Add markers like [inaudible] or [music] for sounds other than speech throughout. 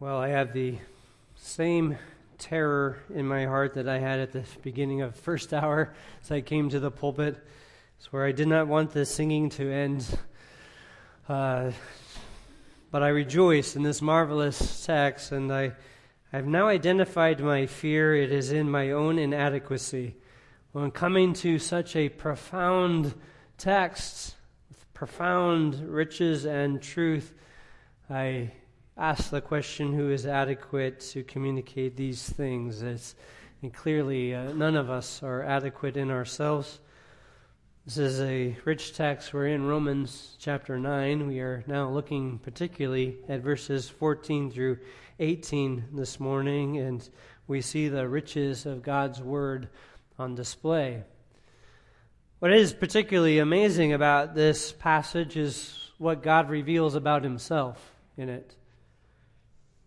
Well, I have the same terror in my heart that I had at the beginning of first hour as I came to the pulpit. It's where I did not want the singing to end. Uh, but I rejoice in this marvelous text, and I have now identified my fear. It is in my own inadequacy. When coming to such a profound text, with profound riches and truth, I ask the question who is adequate to communicate these things. It's, and clearly, uh, none of us are adequate in ourselves. This is a rich text. We're in Romans chapter 9. We are now looking particularly at verses 14 through 18 this morning, and we see the riches of God's Word on display. What is particularly amazing about this passage is what God reveals about Himself in it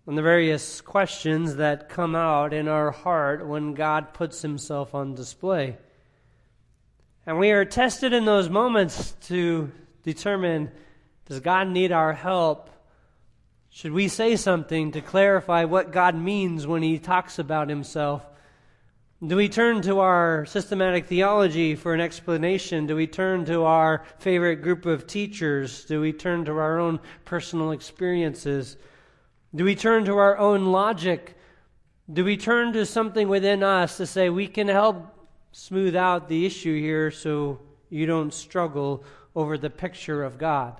and the various questions that come out in our heart when God puts himself on display. And we are tested in those moments to determine does God need our help? Should we say something to clarify what God means when he talks about himself? Do we turn to our systematic theology for an explanation? Do we turn to our favorite group of teachers? Do we turn to our own personal experiences? Do we turn to our own logic? Do we turn to something within us to say we can help smooth out the issue here so you don't struggle over the picture of God?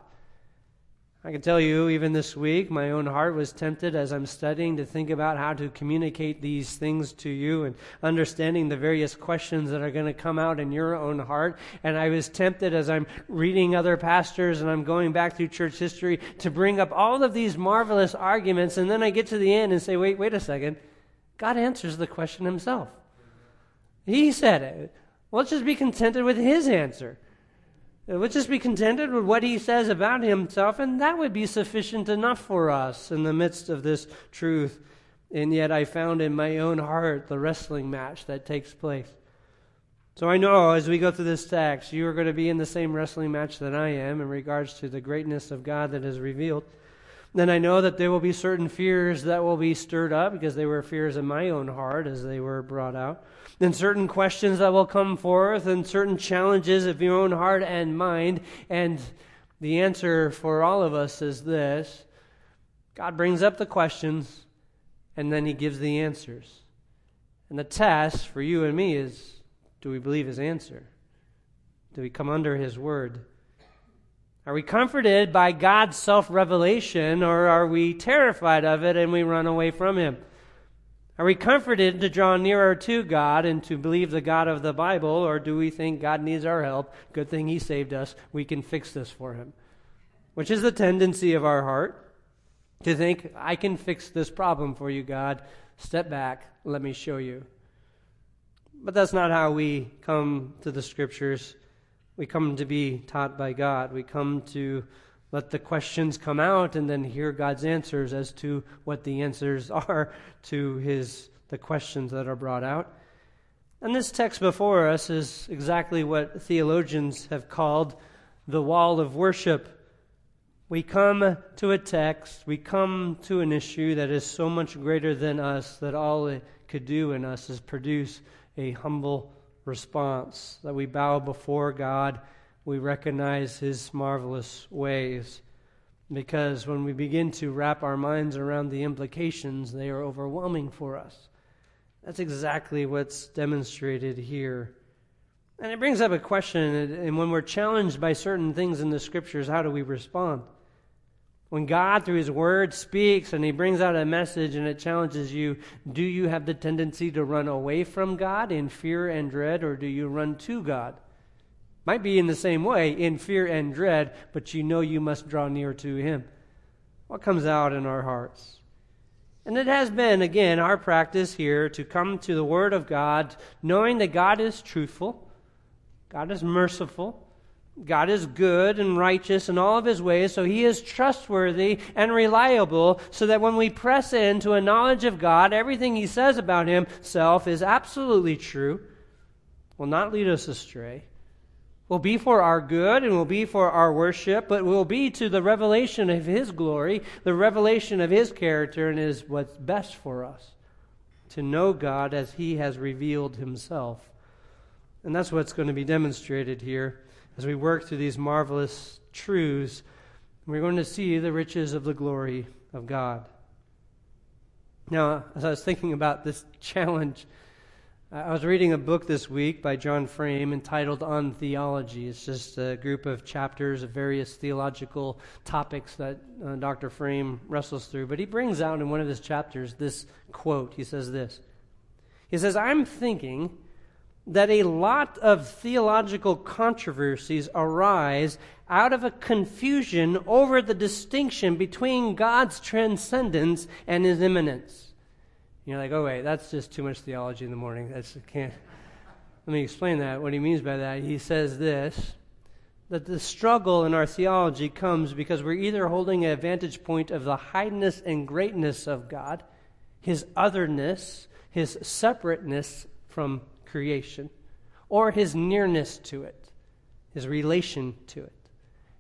I can tell you, even this week, my own heart was tempted as I'm studying to think about how to communicate these things to you and understanding the various questions that are going to come out in your own heart. And I was tempted as I'm reading other pastors and I'm going back through church history to bring up all of these marvelous arguments. And then I get to the end and say, wait, wait a second. God answers the question himself. He said it. let's just be contented with his answer. Uh, Let's just be contented with what he says about himself, and that would be sufficient enough for us in the midst of this truth. And yet, I found in my own heart the wrestling match that takes place. So I know as we go through this text, you are going to be in the same wrestling match that I am in regards to the greatness of God that is revealed. Then I know that there will be certain fears that will be stirred up because they were fears in my own heart as they were brought out. Then certain questions that will come forth and certain challenges of your own heart and mind. And the answer for all of us is this God brings up the questions and then he gives the answers. And the test for you and me is do we believe his answer? Do we come under his word? Are we comforted by God's self revelation or are we terrified of it and we run away from Him? Are we comforted to draw nearer to God and to believe the God of the Bible or do we think God needs our help? Good thing He saved us. We can fix this for Him. Which is the tendency of our heart to think, I can fix this problem for you, God. Step back. Let me show you. But that's not how we come to the Scriptures. We come to be taught by God. We come to let the questions come out and then hear God's answers as to what the answers [laughs] are to his the questions that are brought out. And this text before us is exactly what theologians have called the wall of worship. We come to a text, we come to an issue that is so much greater than us that all it could do in us is produce a humble response, that we bow before God, we recognize His marvelous ways. Because when we begin to wrap our minds around the implications, they are overwhelming for us. That's exactly what's demonstrated here. And it brings up a question, and when we're challenged by certain things in the scriptures, how do we respond? When God, through His Word, speaks and He brings out a message and it challenges you, do you have the tendency to run away from God in fear and dread, or do you run to God? Might be in the same way, in fear and dread, but you know you must draw near to Him. What comes out in our hearts? And it has been, again, our practice here to come to the Word of God, knowing that God is truthful, God is merciful, God is good and righteous in all of his ways, so he is trustworthy and reliable, so that when we press into a knowledge of God, everything he says about himself is absolutely true, will not lead us astray, will be for our good and will be for our worship, but will be to the revelation of His glory, the revelation of His character, and is what's best for us to know God as He has revealed Himself. And that's what's going to be demonstrated here as we work through these marvelous truths. We're going to see the riches of the glory of God. Now, as I was thinking about this [laughs] challenge, I was reading a book this week by John Frame entitled On Theology. It's just a group of chapters of various theological topics that uh, Dr. Frame wrestles through. But he brings out in one of his chapters this quote. He says this He says, I'm thinking that a lot of theological controversies arise out of a confusion over the distinction between God's transcendence and his immanence you're like, oh, wait, that's just too much theology in the morning. That's, can't. Let me explain that. What he means by that, he says this that the struggle in our theology comes because we're either holding a vantage point of the highness and greatness of God, his otherness, his separateness from creation, or his nearness to it, his relation to it.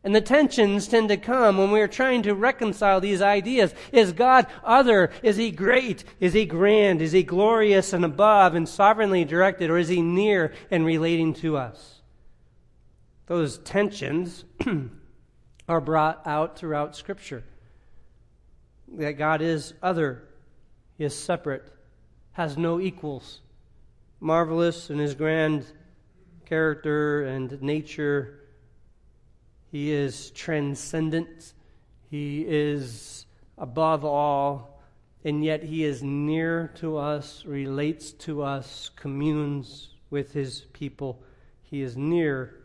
And the tensions tend to come when we are trying to reconcile these ideas. Is God other? Is He great? Is He grand? Is He glorious and above and sovereignly directed? Or is He near and relating to us? Those tensions [clears throat] are brought out throughout Scripture. That God is other, He is separate, has no equals, marvelous in His grand character and nature he is transcendent. He is above all, and yet He is near to us, relates to us, communes with His people. He is near.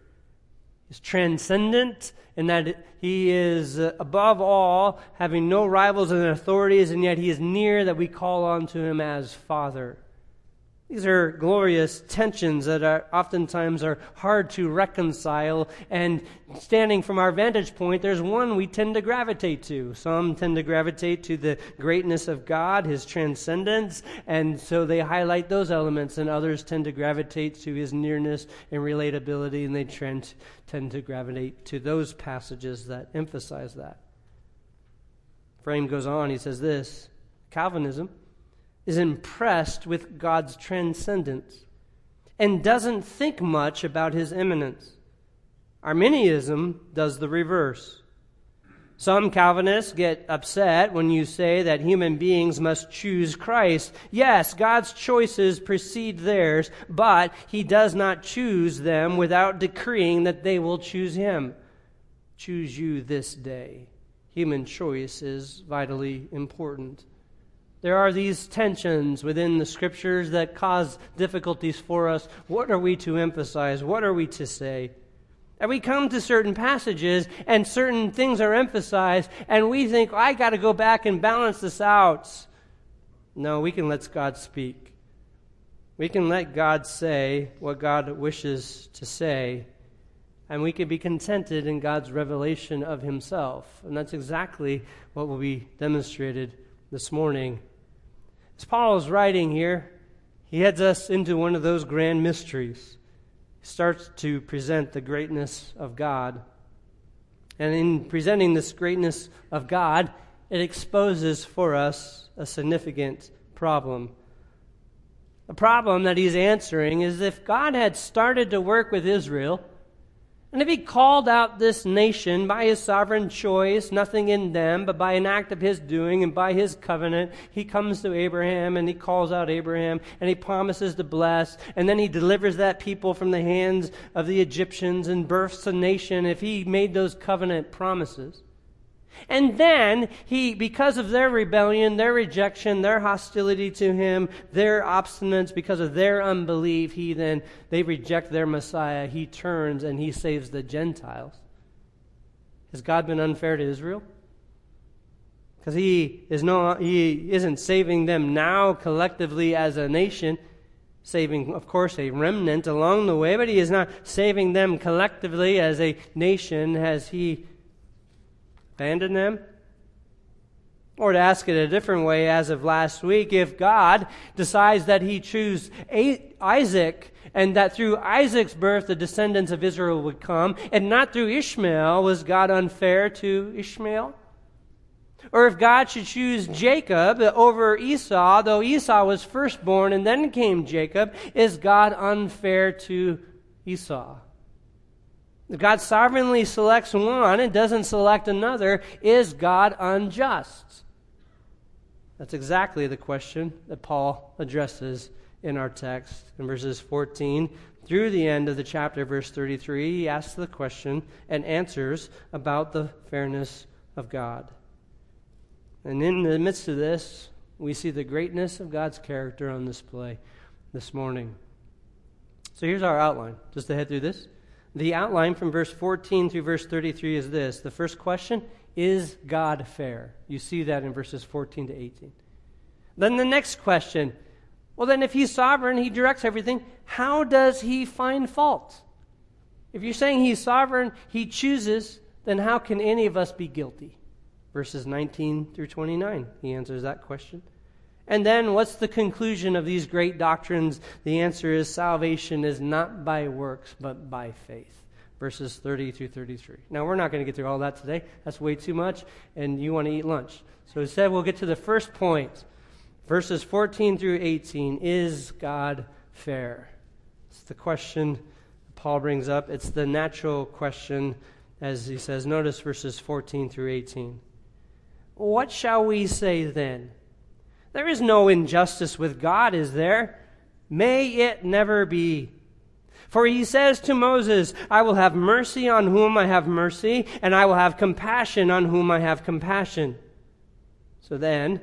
He's transcendent in that He is above all, having no rivals and authorities, and yet He is near that we call on to Him as Father. These are glorious tensions that are oftentimes are hard to reconcile. And standing from our vantage point, there's one we tend to gravitate to. Some tend to gravitate to the greatness of God, His transcendence, and so they highlight those elements. And others tend to gravitate to His nearness and relatability, and they trend, tend to gravitate to those passages that emphasize that. Frame goes on, he says this Calvinism is impressed with God's transcendence and doesn't think much about his immanence. Arminianism does the reverse. Some Calvinists get upset when you say that human beings must choose Christ. Yes, God's choices precede theirs, but He does not choose them without decreeing that they will choose Him. Choose you this day. Human choice is vitally important. There are these tensions within the scriptures that cause difficulties for us. What are we to emphasize? What are we to say? And we come to certain passages and certain things are emphasized, and we think, I got to go back and balance this out. No, we can let God speak. We can let God say what God wishes to say, and we can be contented in God's revelation of Himself. And that's exactly what will be demonstrated this morning as Paul is writing here, he heads us into one of those grand mysteries. He starts to present the greatness of God. And in presenting this greatness of God, it exposes for us a significant problem. The problem that he's answering is if God had started to work with Israel, and if he called out this nation by his sovereign choice, nothing in them, but by an act of his doing and by his covenant, he comes to Abraham and he calls out Abraham and he promises to bless, and then he delivers that people from the hands of the Egyptians and births a nation if he made those covenant promises. And then he, because of their rebellion, their rejection, their hostility to him, their obstinance, because of their unbelief, he then, they reject their Messiah. He turns and he saves the Gentiles. Has God been unfair to Israel? Because he is no, he isn't saving them now collectively as a nation, saving, of course, a remnant along the way, but he is not saving them collectively as a nation. Has he abandon them? Or to ask it a different way, as of last week, if God decides that he choose Isaac and that through Isaac's birth the descendants of Israel would come, and not through Ishmael, was God unfair to Ishmael? Or if God should choose Jacob over Esau, though Esau was firstborn and then came Jacob, is God unfair to Esau? God sovereignly selects one and doesn't select another, is God unjust? That's exactly the question that Paul addresses in our text in verses 14 through the end of the chapter, verse 33. He asks the question and answers about the fairness of God. And in the midst of this, we see the greatness of God's character on display this morning. So here's our outline, just to head through this. The outline from verse 14 through verse 33 is this. The first question is God fair? You see that in verses 14 to 18. Then the next question well, then, if he's sovereign, he directs everything, how does he find fault? If you're saying he's sovereign, he chooses, then how can any of us be guilty? Verses 19 through 29, he answers that question. And then, what's the conclusion of these great doctrines? The answer is salvation is not by works, but by faith. Verses 30 through 33. Now, we're not going to get through all that today. That's way too much, and you want to eat lunch. So instead, we'll get to the first point. Verses 14 through 18 Is God fair? It's the question Paul brings up. It's the natural question, as he says. Notice verses 14 through 18. What shall we say then? There is no injustice with God, is there? May it never be. For he says to Moses, I will have mercy on whom I have mercy, and I will have compassion on whom I have compassion. So then,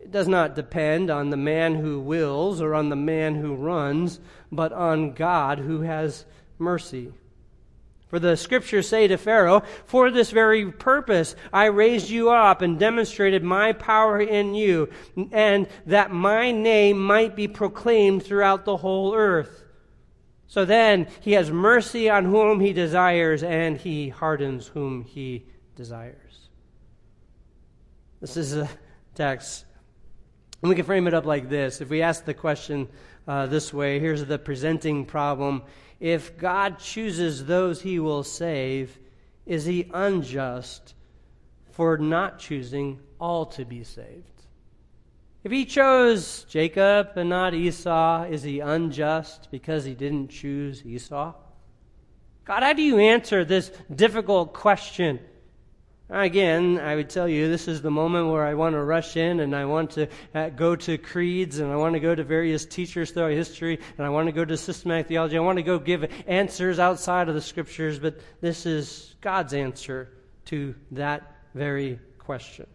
it does not depend on the man who wills or on the man who runs, but on God who has mercy. For the scriptures say to Pharaoh, For this very purpose I raised you up and demonstrated my power in you, and that my name might be proclaimed throughout the whole earth. So then he has mercy on whom he desires, and he hardens whom he desires. This is a text. And we can frame it up like this. If we ask the question uh, this way, here's the presenting problem if God chooses those he will save, is he unjust for not choosing all to be saved? If he chose Jacob and not Esau, is he unjust because he didn't choose Esau? God, how do you answer this difficult question? Again, I would tell you this is the moment where I want to rush in and I want to uh, go to creeds and I want to go to various teachers throughout history and I want to go to systematic theology. I want to go give answers outside of the scriptures, but this is God's answer to that very question.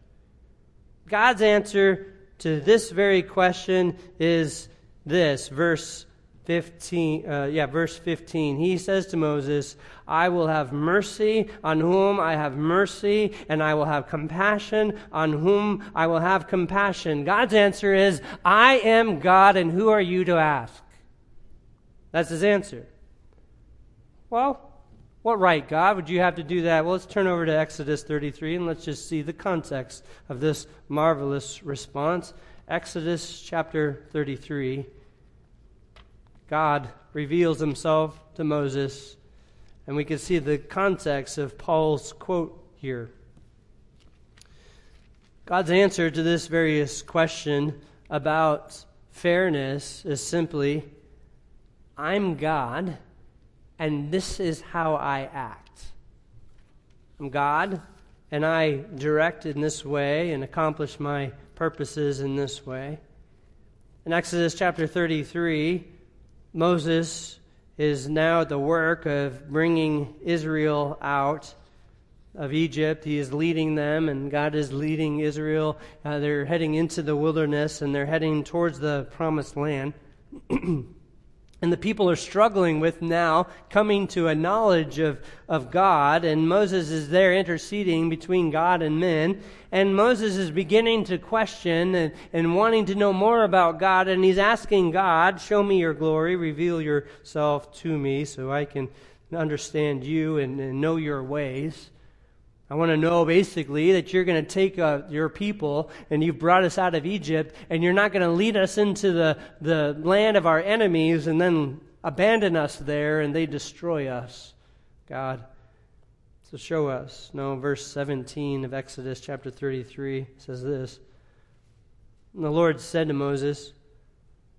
God's answer to this very question is this, verse 15, uh, yeah, verse 15. He says to Moses, I will have mercy on whom I have mercy, and I will have compassion on whom I will have compassion. God's answer is, I am God, and who are you to ask? That's his answer. Well, what right, God, would you have to do that? Well, let's turn over to Exodus 33 and let's just see the context of this marvelous response. Exodus chapter 33. God reveals himself to Moses, and we can see the context of Paul's quote here. God's answer to this various question about fairness is simply I'm God, and this is how I act. I'm God, and I direct in this way and accomplish my purposes in this way. In Exodus chapter 33, Moses is now at the work of bringing Israel out of Egypt. He is leading them, and God is leading Israel. Uh, they're heading into the wilderness and they're heading towards the promised land. [clears throat] And the people are struggling with now coming to a knowledge of, of God, and Moses is there interceding between God and men. And Moses is beginning to question and, and wanting to know more about God, and he's asking God, Show me your glory, reveal yourself to me so I can understand you and, and know your ways. I want to know basically that you're going to take uh, your people and you've brought us out of Egypt and you're not going to lead us into the, the land of our enemies and then abandon us there and they destroy us. God, so show us. No, verse 17 of Exodus chapter 33 says this. And the Lord said to Moses,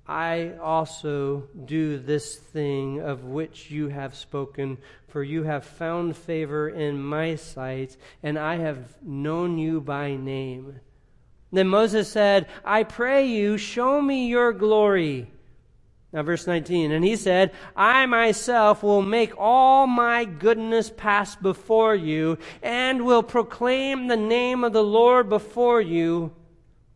I also do this thing of which you have spoken, for you have found favor in my sight, and I have known you by name. Then Moses said, I pray you, show me your glory. Now, verse 19, and he said, I myself will make all my goodness pass before you, and will proclaim the name of the Lord before you.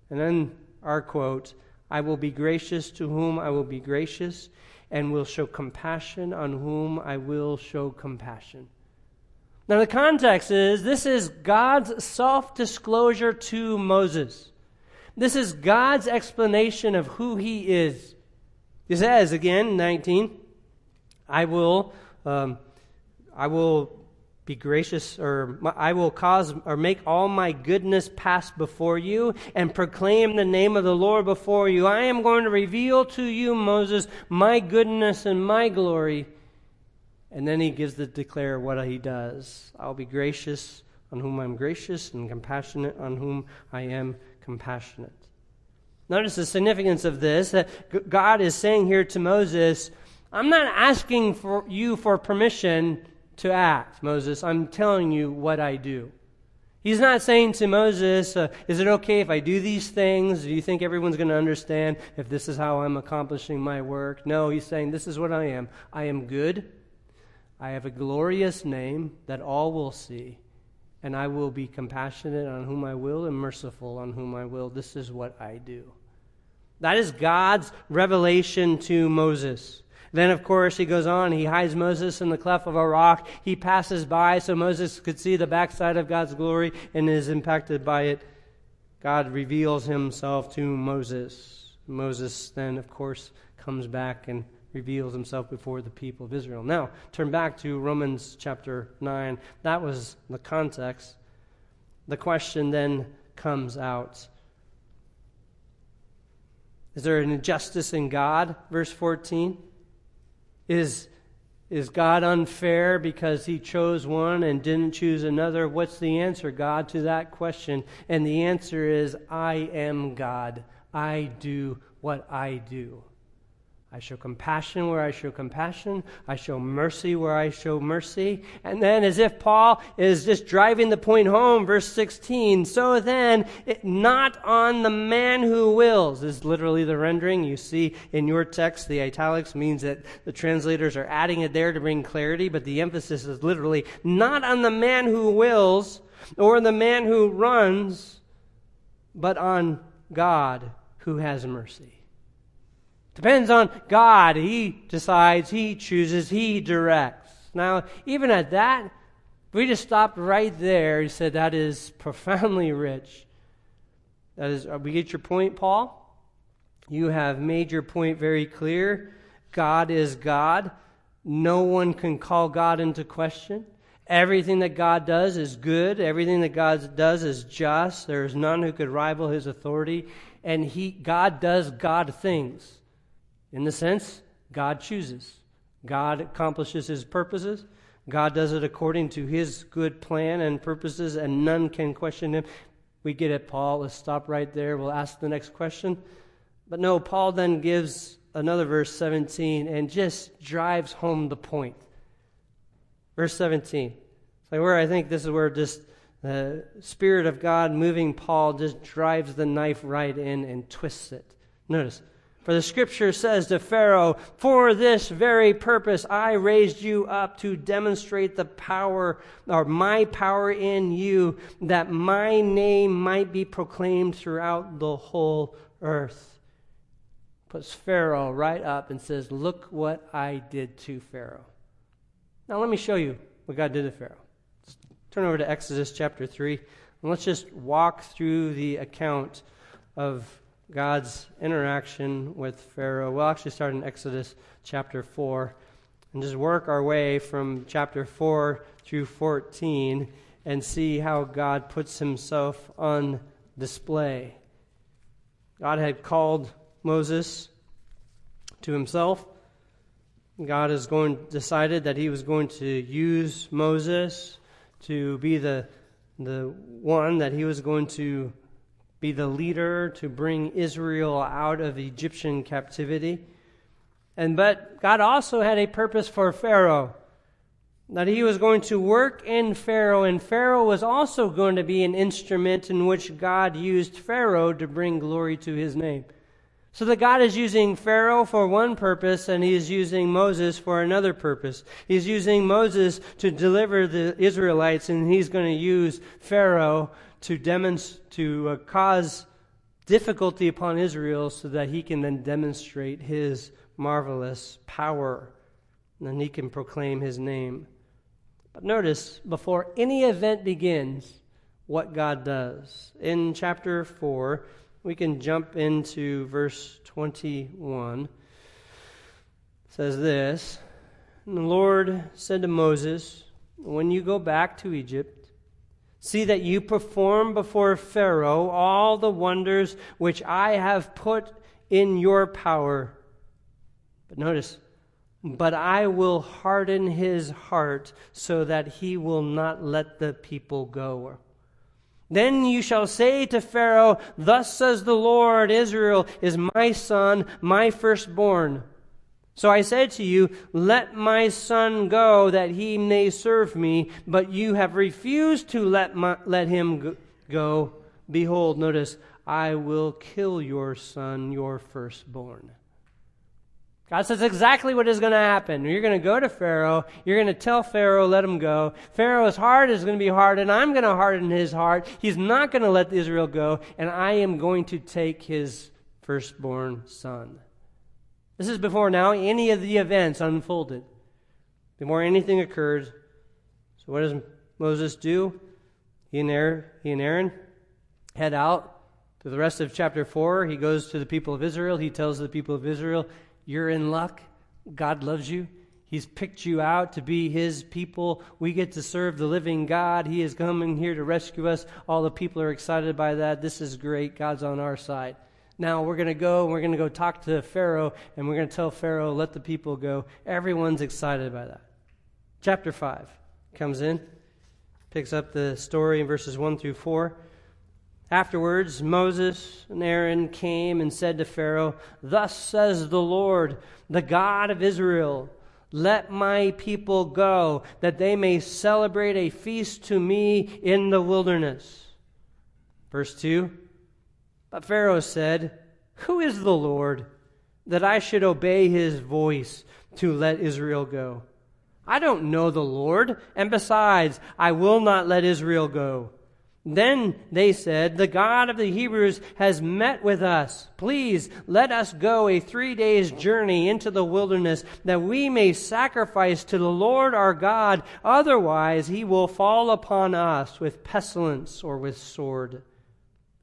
And then our quote, I will be gracious to whom I will be gracious, and will show compassion on whom I will show compassion. Now, the context is this is God's self disclosure to Moses. This is God's explanation of who he is. He says again, 19, I will, um, I will be gracious, or I will cause or make all my goodness pass before you and proclaim the name of the Lord before you. I am going to reveal to you, Moses, my goodness and my glory. And then he gives the declare what he does. I'll be gracious on whom I'm gracious and compassionate on whom I am compassionate. Notice the significance of this that God is saying here to Moses, I'm not asking for you for permission to act, Moses. I'm telling you what I do. He's not saying to Moses, uh, Is it okay if I do these things? Do you think everyone's going to understand if this is how I'm accomplishing my work? No, he's saying, This is what I am. I am good. I have a glorious name that all will see. And I will be compassionate on whom I will and merciful on whom I will. This is what I do. That is God's revelation to Moses. Then, of course, he goes on. He hides Moses in the cleft of a rock. He passes by so Moses could see the backside of God's glory and is impacted by it. God reveals himself to Moses. Moses then, of course, comes back and reveals himself before the people of Israel. Now, turn back to Romans chapter 9. That was the context. The question then comes out Is there an injustice in God? Verse 14. Is, is God unfair because he chose one and didn't choose another? What's the answer, God, to that question? And the answer is I am God. I do what I do. I show compassion where I show compassion. I show mercy where I show mercy. And then, as if Paul is just driving the point home, verse 16, so then, it, not on the man who wills, is literally the rendering. You see in your text, the italics means that the translators are adding it there to bring clarity, but the emphasis is literally not on the man who wills or the man who runs, but on God who has mercy. Depends on God. He decides, He chooses, He directs. Now, even at that, we just stopped right there. He said, That is profoundly rich. That is, uh, we get your point, Paul? You have made your point very clear. God is God. No one can call God into question. Everything that God does is good. Everything that God does is just. There is none who could rival his authority. And he, God does God things. In the sense, God chooses. God accomplishes his purposes. God does it according to his good plan and purposes, and none can question him. We get it, Paul. Let's stop right there. We'll ask the next question. But no, Paul then gives another verse 17 and just drives home the point. Verse 17. It's like where I think this is where just the Spirit of God moving Paul just drives the knife right in and twists it. Notice, for the scripture says to Pharaoh, For this very purpose I raised you up to demonstrate the power, or my power in you, that my name might be proclaimed throughout the whole earth. Puts Pharaoh right up and says, Look what I did to Pharaoh. Now let me show you what God did to Pharaoh. Let's turn over to Exodus chapter 3, and let's just walk through the account of God's interaction with Pharaoh. We'll actually start in Exodus chapter 4 and just work our way from chapter 4 through 14 and see how God puts himself on display. God had called Moses to himself. God has going decided that he was going to use Moses to be the the one that he was going to be the leader to bring Israel out of Egyptian captivity. And but God also had a purpose for Pharaoh. That he was going to work in Pharaoh, and Pharaoh was also going to be an instrument in which God used Pharaoh to bring glory to his name. So that God is using Pharaoh for one purpose and he is using Moses for another purpose. He's using Moses to deliver the Israelites and he's going to use Pharaoh to demonstrate, to uh, cause difficulty upon Israel so that he can then demonstrate his marvelous power and then he can proclaim his name. But notice, before any event begins, what God does. In chapter 4, we can jump into verse 21. It says this And the Lord said to Moses, When you go back to Egypt, see that you perform before Pharaoh all the wonders which I have put in your power. But notice, but I will harden his heart so that he will not let the people go. Then you shall say to Pharaoh, Thus says the Lord, Israel is my son, my firstborn. So I said to you, Let my son go, that he may serve me. But you have refused to let, my, let him go. Behold, notice, I will kill your son, your firstborn. God says exactly what is going to happen. You're going to go to Pharaoh. You're going to tell Pharaoh, let him go. Pharaoh's heart is going to be hardened. I'm going to harden his heart. He's not going to let Israel go. And I am going to take his firstborn son. This is before now any of the events unfolded, before anything occurred. So what does Moses do? He and Aaron, he and Aaron head out. To the rest of chapter 4, he goes to the people of Israel. He tells the people of Israel, you're in luck. God loves you. He's picked you out to be His people. We get to serve the living God. He is coming here to rescue us. All the people are excited by that. This is great. God's on our side. Now we're going to go and we're going to go talk to Pharaoh and we're going to tell Pharaoh, let the people go. Everyone's excited by that. Chapter 5 comes in, picks up the story in verses 1 through 4. Afterwards, Moses and Aaron came and said to Pharaoh, Thus says the Lord, the God of Israel, let my people go, that they may celebrate a feast to me in the wilderness. Verse 2 But Pharaoh said, Who is the Lord, that I should obey his voice to let Israel go? I don't know the Lord, and besides, I will not let Israel go. Then they said, The God of the Hebrews has met with us. Please let us go a three days journey into the wilderness that we may sacrifice to the Lord our God. Otherwise, he will fall upon us with pestilence or with sword.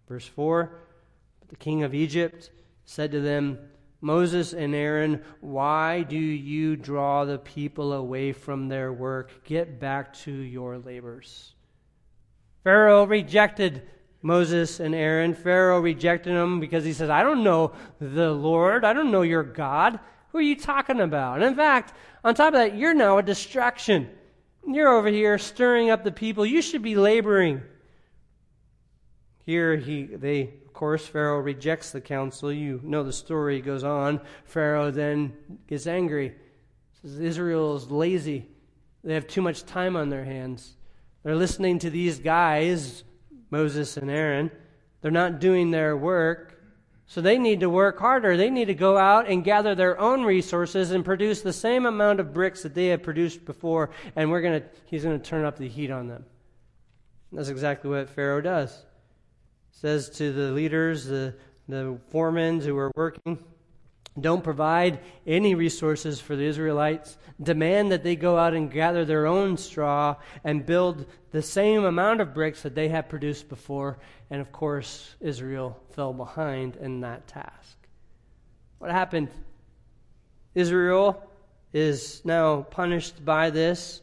Verse 4 The king of Egypt said to them, Moses and Aaron, why do you draw the people away from their work? Get back to your labors. Pharaoh rejected Moses and Aaron. Pharaoh rejected them because he says, I don't know the Lord. I don't know your God. Who are you talking about? And in fact, on top of that, you're now a distraction. You're over here stirring up the people. You should be laboring. Here, he, they, course, Pharaoh rejects the counsel. You know the story goes on. Pharaoh then gets angry. Says Israel is lazy. They have too much time on their hands. They're listening to these guys, Moses and Aaron. They're not doing their work. So they need to work harder. They need to go out and gather their own resources and produce the same amount of bricks that they have produced before, and we're gonna he's gonna turn up the heat on them. That's exactly what Pharaoh does. Says to the leaders, the the foremen who are working, don't provide any resources for the Israelites, demand that they go out and gather their own straw and build the same amount of bricks that they had produced before. And of course, Israel fell behind in that task. What happened? Israel is now punished by this.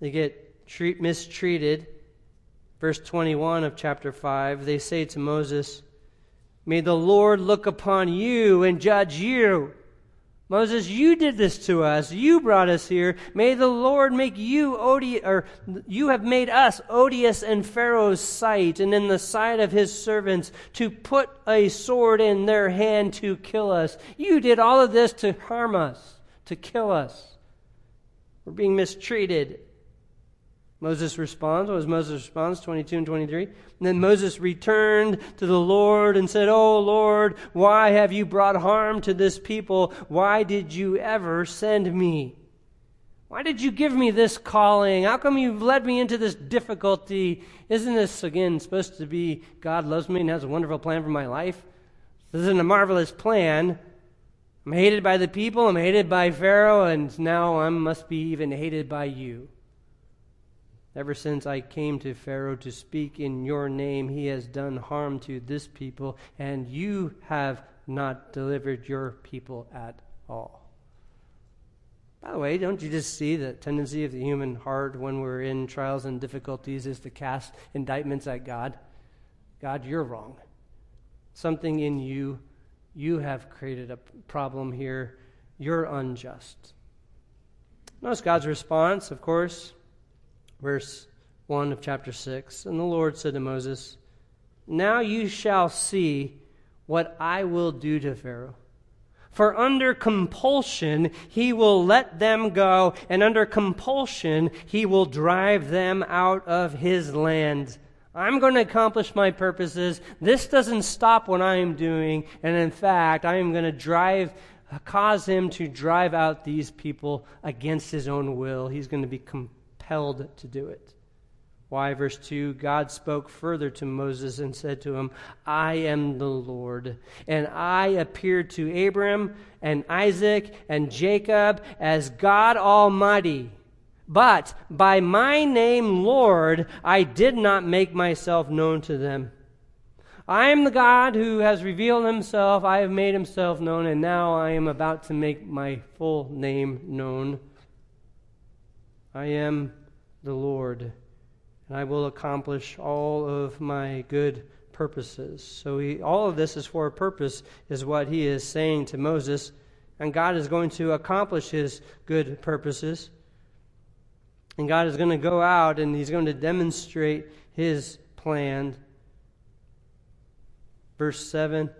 They get treat, mistreated. Verse 21 of chapter 5, they say to Moses, May the Lord look upon you and judge you. Moses, you did this to us. You brought us here. May the Lord make you odious, or you have made us odious in Pharaoh's sight and in the sight of his servants to put a sword in their hand to kill us. You did all of this to harm us, to kill us. We're being mistreated. Moses responds. What was Moses' response? 22 and 23. And then Moses returned to the Lord and said, Oh Lord, why have you brought harm to this people? Why did you ever send me? Why did you give me this calling? How come you've led me into this difficulty? Isn't this, again, supposed to be God loves me and has a wonderful plan for my life? This isn't a marvelous plan. I'm hated by the people, I'm hated by Pharaoh, and now I must be even hated by you. Ever since I came to Pharaoh to speak in your name, he has done harm to this people, and you have not delivered your people at all. By the way, don't you just see the tendency of the human heart when we're in trials and difficulties is to cast indictments at God? God, you're wrong. Something in you, you have created a problem here. You're unjust. Notice God's response, of course verse 1 of chapter 6. And the Lord said to Moses, Now you shall see what I will do to Pharaoh. For under compulsion he will let them go, and under compulsion he will drive them out of his land. I'm going to accomplish my purposes. This doesn't stop what I am doing, and in fact, I am going to drive cause him to drive out these people against his own will. He's going to be compelled compelled to do it. Why? Verse 2 God spoke further to Moses and said to him, I am the Lord, and I appeared to Abram and Isaac and Jacob as God Almighty. But by my name, Lord, I did not make myself known to them. I am the God who has revealed himself. I have made himself known, and now I am about to make my full name known. I am the Lord, and I will accomplish all of my good purposes. So he, all of this is for a purpose, is what he is saying to Moses, and God is going to accomplish his good purposes. And God is going to go out and he's going to demonstrate his plan. Verse 7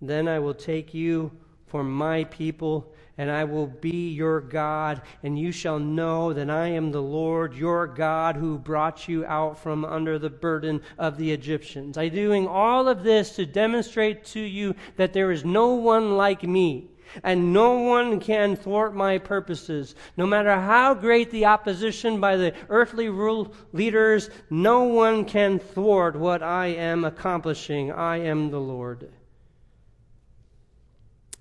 Then I will take you for my people and I will be your God, and you shall know that I am the Lord your God who brought you out from under the burden of the Egyptians. I'm doing all of this to demonstrate to you that there is no one like me. And no one can thwart my purposes. No matter how great the opposition by the earthly rule leaders, no one can thwart what I am accomplishing. I am the Lord.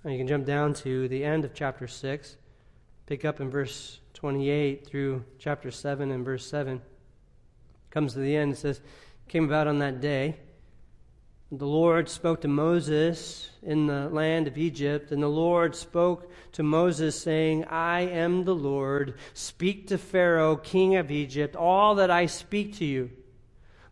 And you can jump down to the end of chapter 6, pick up in verse 28 through chapter 7 and verse 7. Comes to the end, it says, Came about on that day. The Lord spoke to Moses in the land of Egypt, and the Lord spoke to Moses, saying, I am the Lord. Speak to Pharaoh, king of Egypt, all that I speak to you.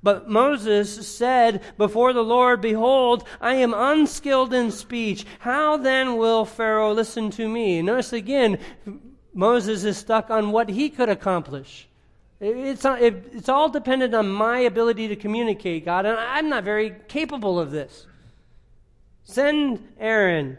But Moses said before the Lord, Behold, I am unskilled in speech. How then will Pharaoh listen to me? Notice again, Moses is stuck on what he could accomplish. It's, it's all dependent on my ability to communicate, God, and I'm not very capable of this. Send Aaron.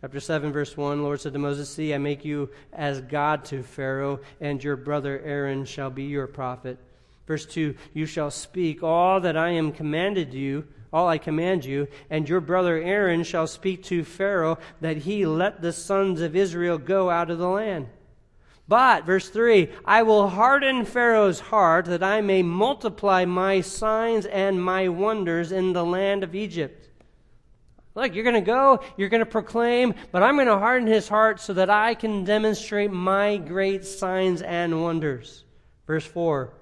Chapter 7, verse 1 Lord said to Moses, See, I make you as God to Pharaoh, and your brother Aaron shall be your prophet. Verse 2 You shall speak all that I am commanded you, all I command you, and your brother Aaron shall speak to Pharaoh that he let the sons of Israel go out of the land. But, verse 3, I will harden Pharaoh's heart that I may multiply my signs and my wonders in the land of Egypt. Look, you're going to go, you're going to proclaim, but I'm going to harden his heart so that I can demonstrate my great signs and wonders. Verse 4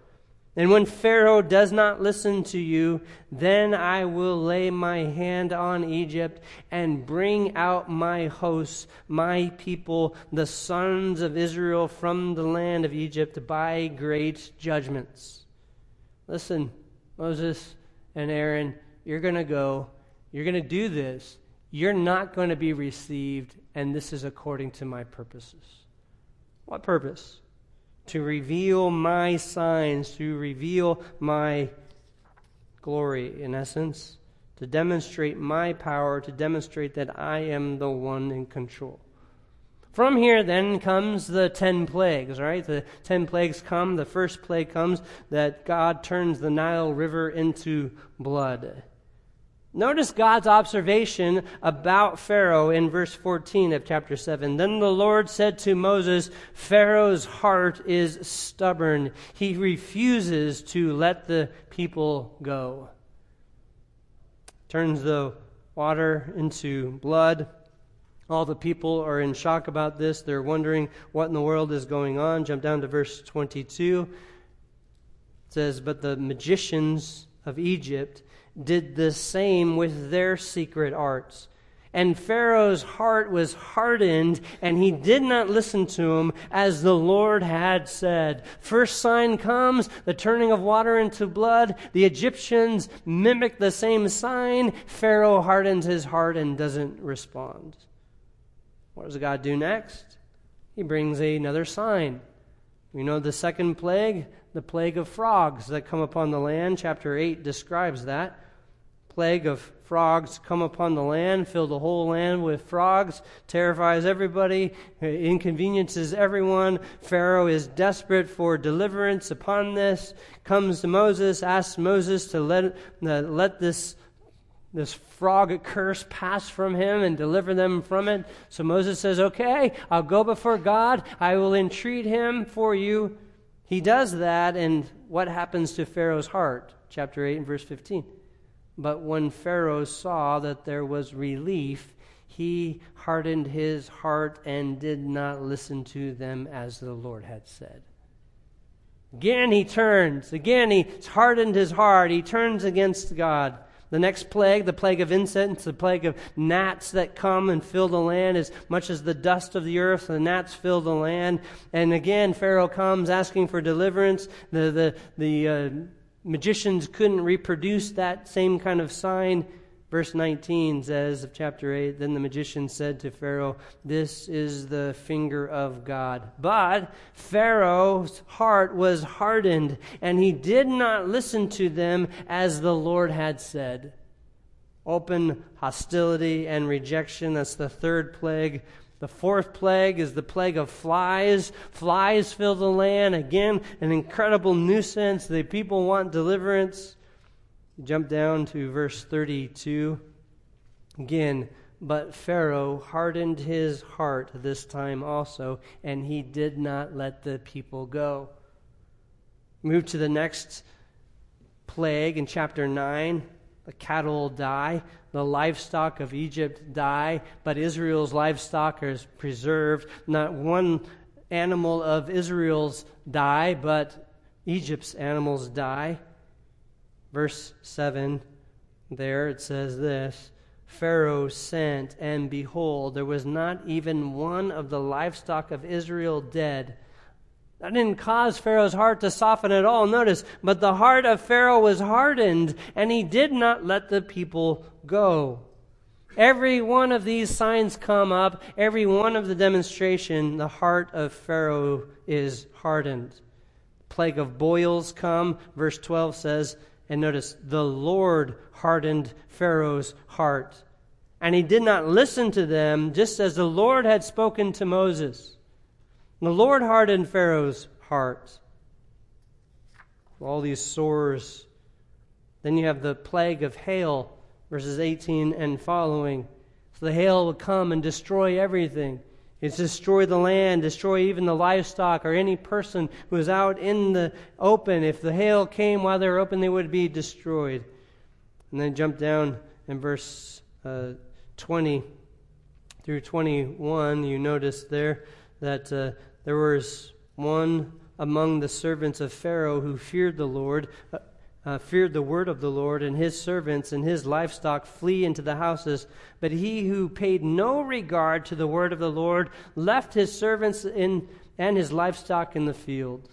and when Pharaoh does not listen to you, then I will lay my hand on Egypt and bring out my hosts, my people, the sons of Israel from the land of Egypt by great judgments. listen, Moses and Aaron, you're going to go, you're going to do this, you're not going to be received, and this is according to my purposes. What purpose? To reveal my signs, to reveal my glory, in essence, to demonstrate my power, to demonstrate that I am the one in control. From here, then, comes the ten plagues, right? The ten plagues come. The first plague comes that God turns the Nile River into blood. Notice God's observation about Pharaoh in verse 14 of chapter 7. Then the Lord said to Moses, Pharaoh's heart is stubborn. He refuses to let the people go. Turns the water into blood. All the people are in shock about this. They're wondering what in the world is going on. Jump down to verse 22. It says, But the magicians of Egypt did the same with their secret arts. And Pharaoh's heart was hardened, and he did not listen to him as the Lord had said. First sign comes, the turning of water into blood. The Egyptians mimic the same sign. Pharaoh hardens his heart and doesn't respond. What does God do next? He brings another sign. We know the second plague, the plague of frogs that come upon the land. Chapter 8 describes that plague of frogs come upon the land, fill the whole land with frogs, terrifies everybody, inconveniences everyone. Pharaoh is desperate for deliverance upon this, comes to Moses, asks Moses to let, uh, let this, this frog curse pass from him and deliver them from it. So Moses says, Okay, I'll go before God, I will entreat him for you. He does that, and what happens to Pharaoh's heart? Chapter 8 and verse 15. But when Pharaoh saw that there was relief, he hardened his heart and did not listen to them as the Lord had said. Again, he turns. Again, he hardened his heart. He turns against God. The next plague, the plague of insects, the plague of gnats that come and fill the land as much as the dust of the earth, the gnats fill the land. And again, Pharaoh comes asking for deliverance. The, the, the uh, magicians couldn't reproduce that same kind of sign. Verse 19 says of chapter 8 Then the magician said to Pharaoh, This is the finger of God. But Pharaoh's heart was hardened, and he did not listen to them as the Lord had said. Open hostility and rejection. That's the third plague the fourth plague is the plague of flies. Flies fill the land. Again, an incredible nuisance. The people want deliverance. Jump down to verse 32. Again, but Pharaoh hardened his heart this time also, and he did not let the people go. Move to the next plague in chapter 9. The cattle die the livestock of Egypt die, but Israel's livestock is preserved. Not one animal of Israel's die, but Egypt's animals die. Verse 7 there it says this Pharaoh sent, and behold, there was not even one of the livestock of Israel dead. That didn't cause Pharaoh's heart to soften at all. Notice, but the heart of Pharaoh was hardened, and he did not let the people go. Every one of these signs come up, every one of the demonstration, the heart of Pharaoh is hardened. Plague of boils come, verse 12 says, and notice, the Lord hardened Pharaoh's heart. And he did not listen to them, just as the Lord had spoken to Moses. The Lord hardened Pharaoh's heart. All these sores. Then you have the plague of hail, verses 18 and following. So the hail will come and destroy everything. It's destroy the land, destroy even the livestock or any person who is out in the open. If the hail came while they were open, they would be destroyed. And then jump down in verse uh, 20 through 21, you notice there that uh, there was one among the servants of Pharaoh who feared the Lord, uh, feared the word of the Lord, and his servants and his livestock flee into the houses. But he who paid no regard to the word of the Lord left his servants in, and his livestock in the field.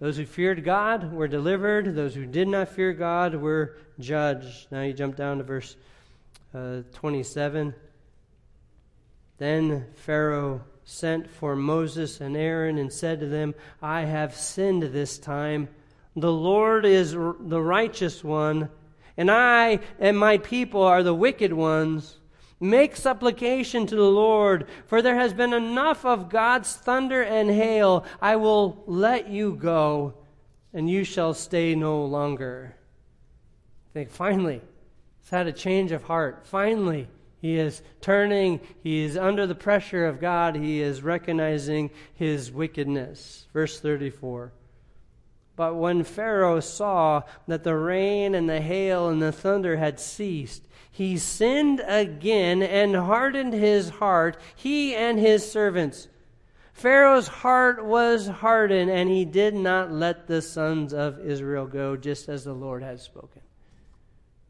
Those who feared God were delivered. Those who did not fear God were judged. Now you jump down to verse uh, 27. Then Pharaoh sent for Moses and Aaron and said to them, I have sinned this time. The Lord is the righteous one, and I and my people are the wicked ones. Make supplication to the Lord, for there has been enough of God's thunder and hail. I will let you go, and you shall stay no longer. I think finally, he's had a change of heart. Finally, he is turning, he is under the pressure of God, he is recognizing his wickedness. Verse 34. But when Pharaoh saw that the rain and the hail and the thunder had ceased, he sinned again and hardened his heart, he and his servants. Pharaoh's heart was hardened, and he did not let the sons of Israel go, just as the Lord had spoken.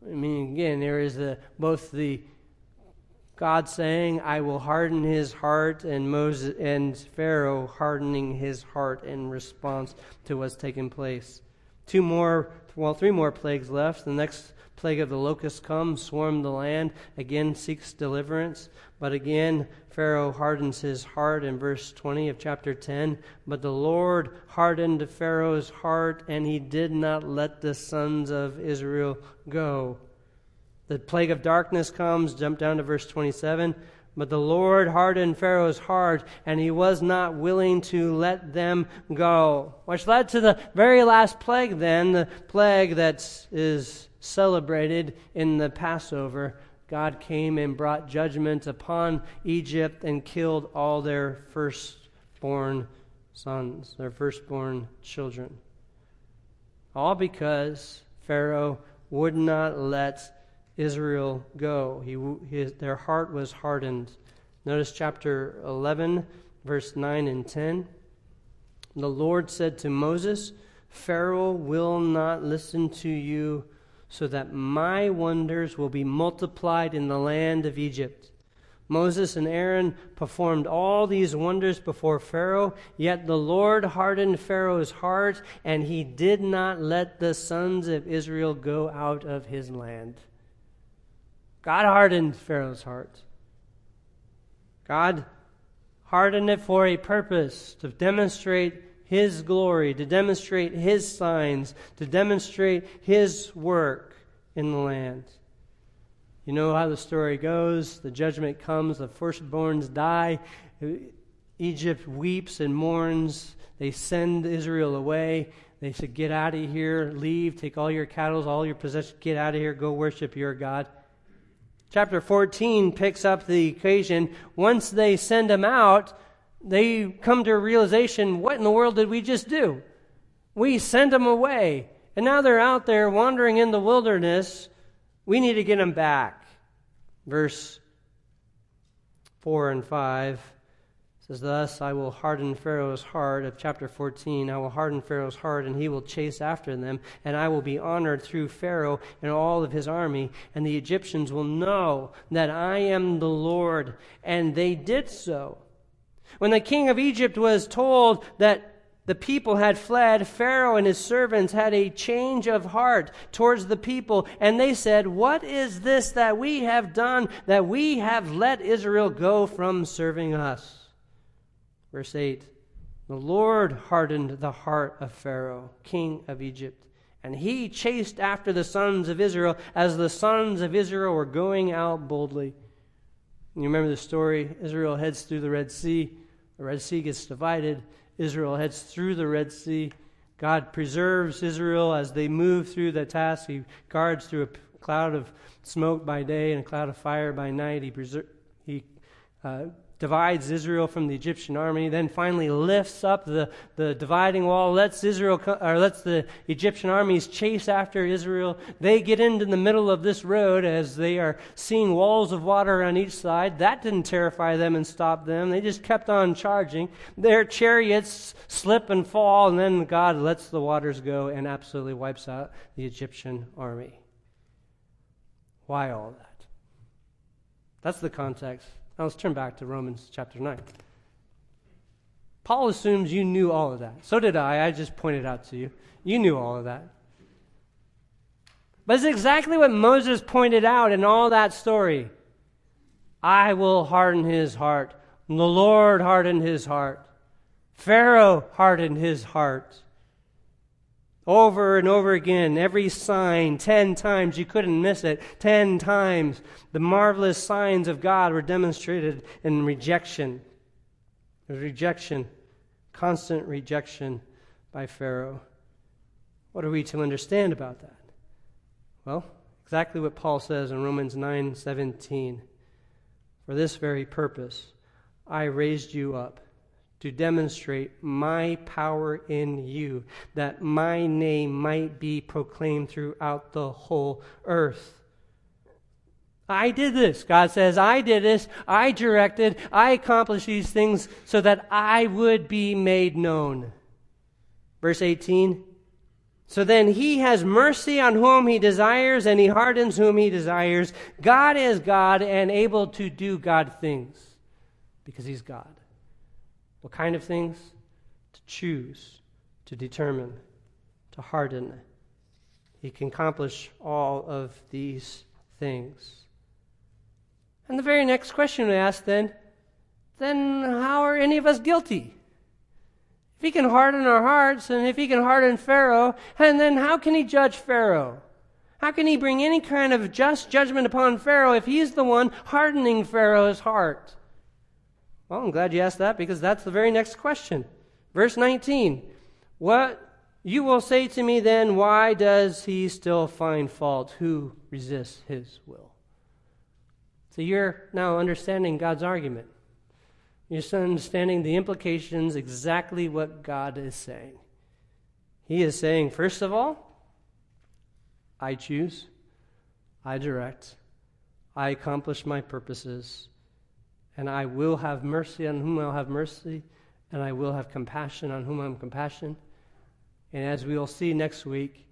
I mean, again, there is the, both the God saying, I will harden his heart, and Moses and Pharaoh hardening his heart in response to what's taking place. Two more, well, three more plagues left. The next plague of the locusts comes, swarm the land, again seeks deliverance. But again, Pharaoh hardens his heart in verse 20 of chapter 10. But the Lord hardened Pharaoh's heart, and he did not let the sons of Israel go. The plague of darkness comes, jump down to verse 27. But the Lord hardened Pharaoh's heart, and he was not willing to let them go. Which led to the very last plague, then, the plague that is celebrated in the Passover. God came and brought judgment upon Egypt and killed all their firstborn sons, their firstborn children. All because Pharaoh would not let Israel go. He, his, their heart was hardened. Notice chapter 11, verse 9 and 10. The Lord said to Moses, Pharaoh will not listen to you, so that my wonders will be multiplied in the land of Egypt. Moses and Aaron performed all these wonders before Pharaoh, yet the Lord hardened Pharaoh's heart, and he did not let the sons of Israel go out of his land. God hardened Pharaoh's heart. God hardened it for a purpose to demonstrate his glory, to demonstrate his signs, to demonstrate his work in the land. You know how the story goes. The judgment comes, the firstborns die. Egypt weeps and mourns. They send Israel away. They said, Get out of here, leave, take all your cattle, all your possessions, get out of here, go worship your God. Chapter 14 picks up the occasion. Once they send them out, they come to a realization what in the world did we just do? We sent them away. And now they're out there wandering in the wilderness. We need to get them back. Verse 4 and 5 says, Thus I will harden Pharaoh's heart, of chapter 14. I will harden Pharaoh's heart, and he will chase after them, and I will be honored through Pharaoh and all of his army, and the Egyptians will know that I am the Lord. And they did so. When the king of Egypt was told that the people had fled, Pharaoh and his servants had a change of heart towards the people, and they said, What is this that we have done that we have let Israel go from serving us? Verse 8 The Lord hardened the heart of Pharaoh, king of Egypt, and he chased after the sons of Israel as the sons of Israel were going out boldly. You remember the story? Israel heads through the Red Sea. The Red Sea gets divided. Israel heads through the Red Sea. God preserves Israel as they move through the task. He guards through a cloud of smoke by day and a cloud of fire by night. He, preser- he uh, divides Israel from the Egyptian army, then finally lifts up the, the dividing wall, lets Israel or lets the Egyptian armies chase after Israel. They get into the middle of this road as they are seeing walls of water on each side. That didn't terrify them and stop them. They just kept on charging. Their chariots slip and fall, and then God lets the waters go and absolutely wipes out the Egyptian army. Why all that? That's the context now let's turn back to Romans chapter 9. Paul assumes you knew all of that. So did I. I just pointed out to you. You knew all of that. But it's exactly what Moses pointed out in all that story. I will harden his heart. The Lord hardened his heart. Pharaoh hardened his heart. Over and over again, every sign, ten times, you couldn't miss it. Ten times, the marvelous signs of God were demonstrated in rejection. Rejection, constant rejection by Pharaoh. What are we to understand about that? Well, exactly what Paul says in Romans 9:17. For this very purpose I raised you up to demonstrate my power in you, that my name might be proclaimed throughout the whole earth. I did this. God says, I did this. I directed. I accomplished these things so that I would be made known. Verse 18. So then he has mercy on whom he desires, and he hardens whom he desires. God is God and able to do God things because he's God. What kind of things? To choose, to determine, to harden. He can accomplish all of these things. And the very next question we ask then, then how are any of us guilty? If he can harden our hearts, and if he can harden Pharaoh, and then how can he judge Pharaoh? How can he bring any kind of just judgment upon Pharaoh if he's the one hardening Pharaoh's heart? Well, I'm glad you asked that because that's the very next question. Verse 19. What you will say to me then, why does he still find fault? Who resists his will? So you're now understanding God's argument. You're understanding the implications, exactly what God is saying. He is saying, first of all, I choose, I direct, I accomplish my purposes, and I will have mercy on whom I'll have mercy, and I will have compassion on whom I'm compassion. And as we will see next week,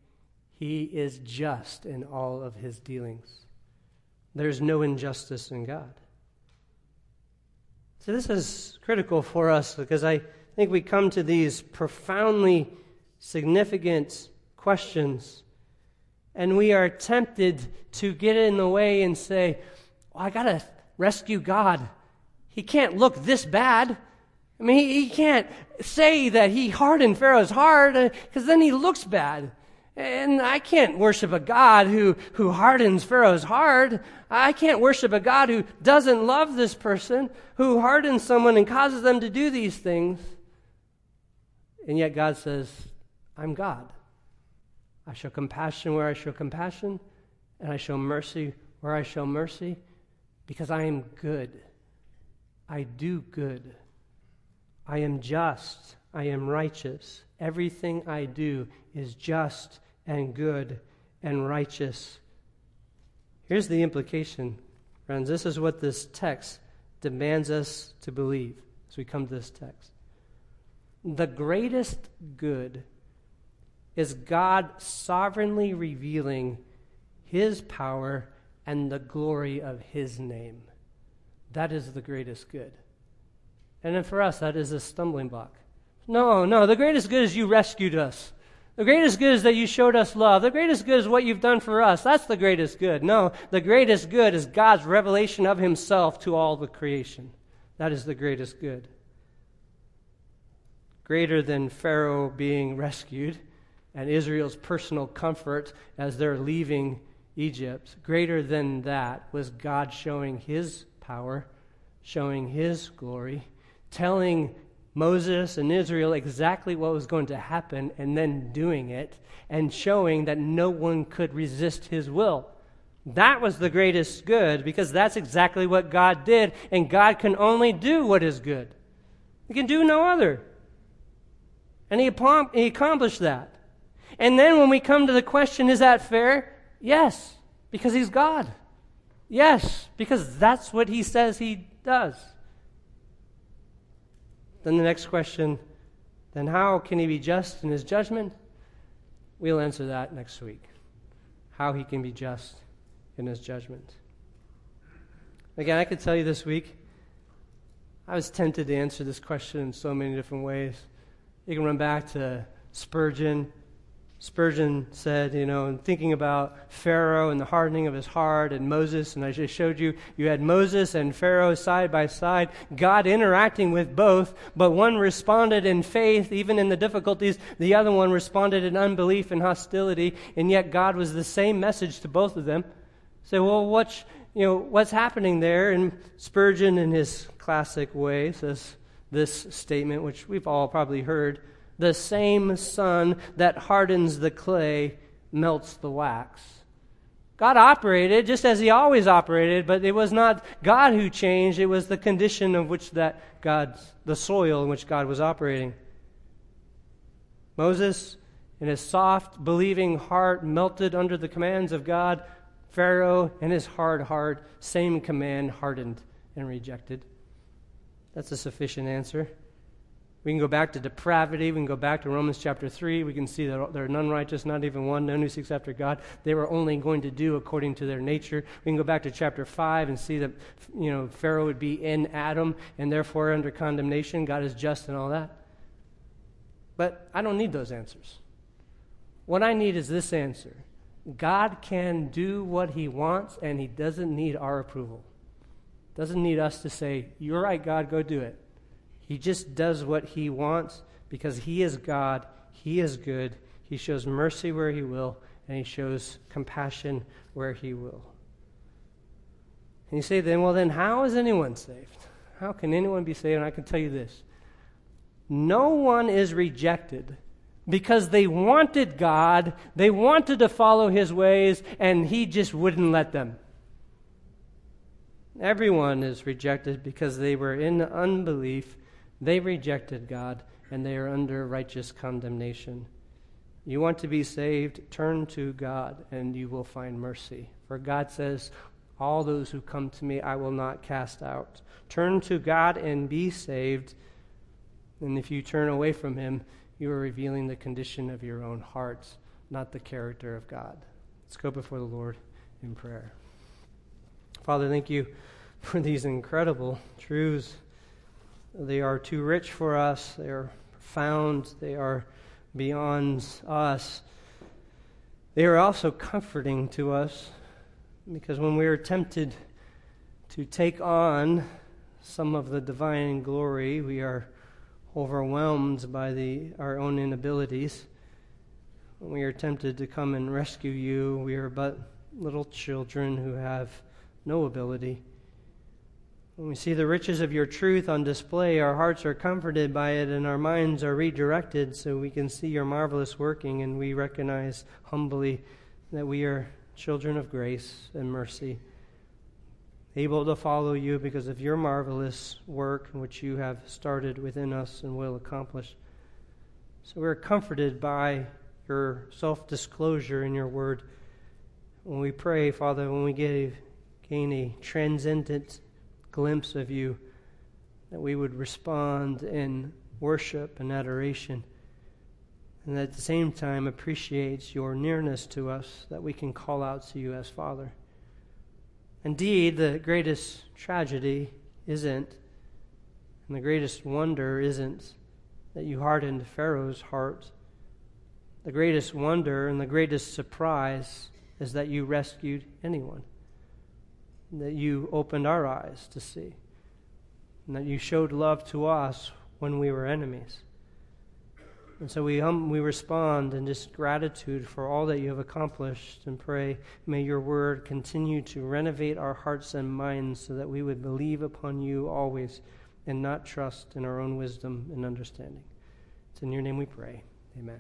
he is just in all of his dealings. There's no injustice in God. So, this is critical for us because I think we come to these profoundly significant questions, and we are tempted to get in the way and say, well, I got to rescue God. He can't look this bad. I mean, he, can't say that he hardened Pharaoh's heart because uh, then he looks bad. And I can't worship a God who, who hardens Pharaoh's heart. I can't worship a God who doesn't love this person, who hardens someone and causes them to do these things. And yet God says, I'm God. I show compassion where I show compassion, and I show mercy where I show mercy, because I am good. I do good. I am just. I am righteous. Everything I do is just and good and righteous. Here's the implication, friends. This is what this text demands us to believe as we come to this text. The greatest good is God sovereignly revealing his power and the glory of his name. That is the greatest good. And then for us, that is a stumbling block. No, no, the greatest good is you rescued us. The greatest good is that you showed us love. The greatest good is what you've done for us. That's the greatest good. No, the greatest good is God's revelation of himself to all the creation. That is the greatest good. Greater than Pharaoh being rescued and Israel's personal comfort as they're leaving Egypt, greater than that was God showing his power, showing his glory, telling Moses and Israel exactly what was going to happen, and then doing it, and showing that no one could resist his will. That was the greatest good because that's exactly what God did, and God can only do what is good. He can do no other. And he, he accomplished that. And then when we come to the question, is that fair? Yes, because he's God. Yes, because that's what he says he does. Then the next question then how can he be just in his judgment? We'll answer that next week. How he can be just in his judgment. Again, I could tell you this week I was tempted to answer this question in so many different ways. You can run back to Spurgeon Spurgeon said, you know, thinking about Pharaoh and the hardening of his heart and Moses, and I just showed you, you had Moses and Pharaoh side by side, God interacting with both, but one responded in faith, even in the difficulties, the other one responded in unbelief and hostility, and yet God was the same message to both of them. Say, so, well, what's, you know, what's happening there? And Spurgeon, in his classic way, says this statement, which we've all probably heard the same sun that hardens the clay melts the wax. God operated just as he always operated, but it was not God who changed, it was the condition of which that God, the soil in which God was operating. Moses, in his soft, believing heart, melted under the commands of God. Pharaoh, in his hard heart, same command, hardened and rejected. That's a sufficient answer. We can go back to depravity. We can go back to Romans chapter 3. We can see that there are none righteous, not even one, none who seeks after God. They were only going to do according to their nature. We can go back to chapter 5 and see that, you know, Pharaoh would be in Adam and therefore under condemnation. God is just and all that. But I don't need those answers. What I need is this answer God can do what he wants, and he doesn't need our approval. Doesn't need us to say, You're right, God, go do it. He just does what he wants because he is God, he is good, he shows mercy where he will, and he shows compassion where he will. And you say then, well, then how is anyone saved? How can anyone be saved? And I can tell you this no one is rejected because they wanted God, they wanted to follow his ways, and he just wouldn't let them. Everyone is rejected because they were in unbelief they rejected God and they are under righteous condemnation. You want to be saved? Turn to God and you will find mercy. For God says, All those who come to me I will not cast out. Turn to God and be saved. And if you turn away from Him, you are revealing the condition of your own hearts, not the character of God. Let's go before the Lord in prayer. Father, thank you for these incredible truths. They are too rich for us, they are profound, they are beyond us. They are also comforting to us because when we are tempted to take on some of the divine glory, we are overwhelmed by the, our own inabilities. When we are tempted to come and rescue you, we are but little children who have no ability. When we see the riches of your truth on display, our hearts are comforted by it and our minds are redirected so we can see your marvelous working and we recognize humbly that we are children of grace and mercy, able to follow you because of your marvelous work which you have started within us and will accomplish. So we're comforted by your self disclosure in your word. When we pray, Father, when we gain a transcendent glimpse of you, that we would respond in worship and adoration, and at the same time appreciates your nearness to us, that we can call out to you as Father. Indeed, the greatest tragedy isn't, and the greatest wonder isn't that you hardened Pharaoh's heart. The greatest wonder and the greatest surprise is that you rescued anyone that you opened our eyes to see, and that you showed love to us when we were enemies. And so we, um, we respond in just gratitude for all that you have accomplished and pray, may your word continue to renovate our hearts and minds so that we would believe upon you always and not trust in our own wisdom and understanding. It's in your name we pray. Amen.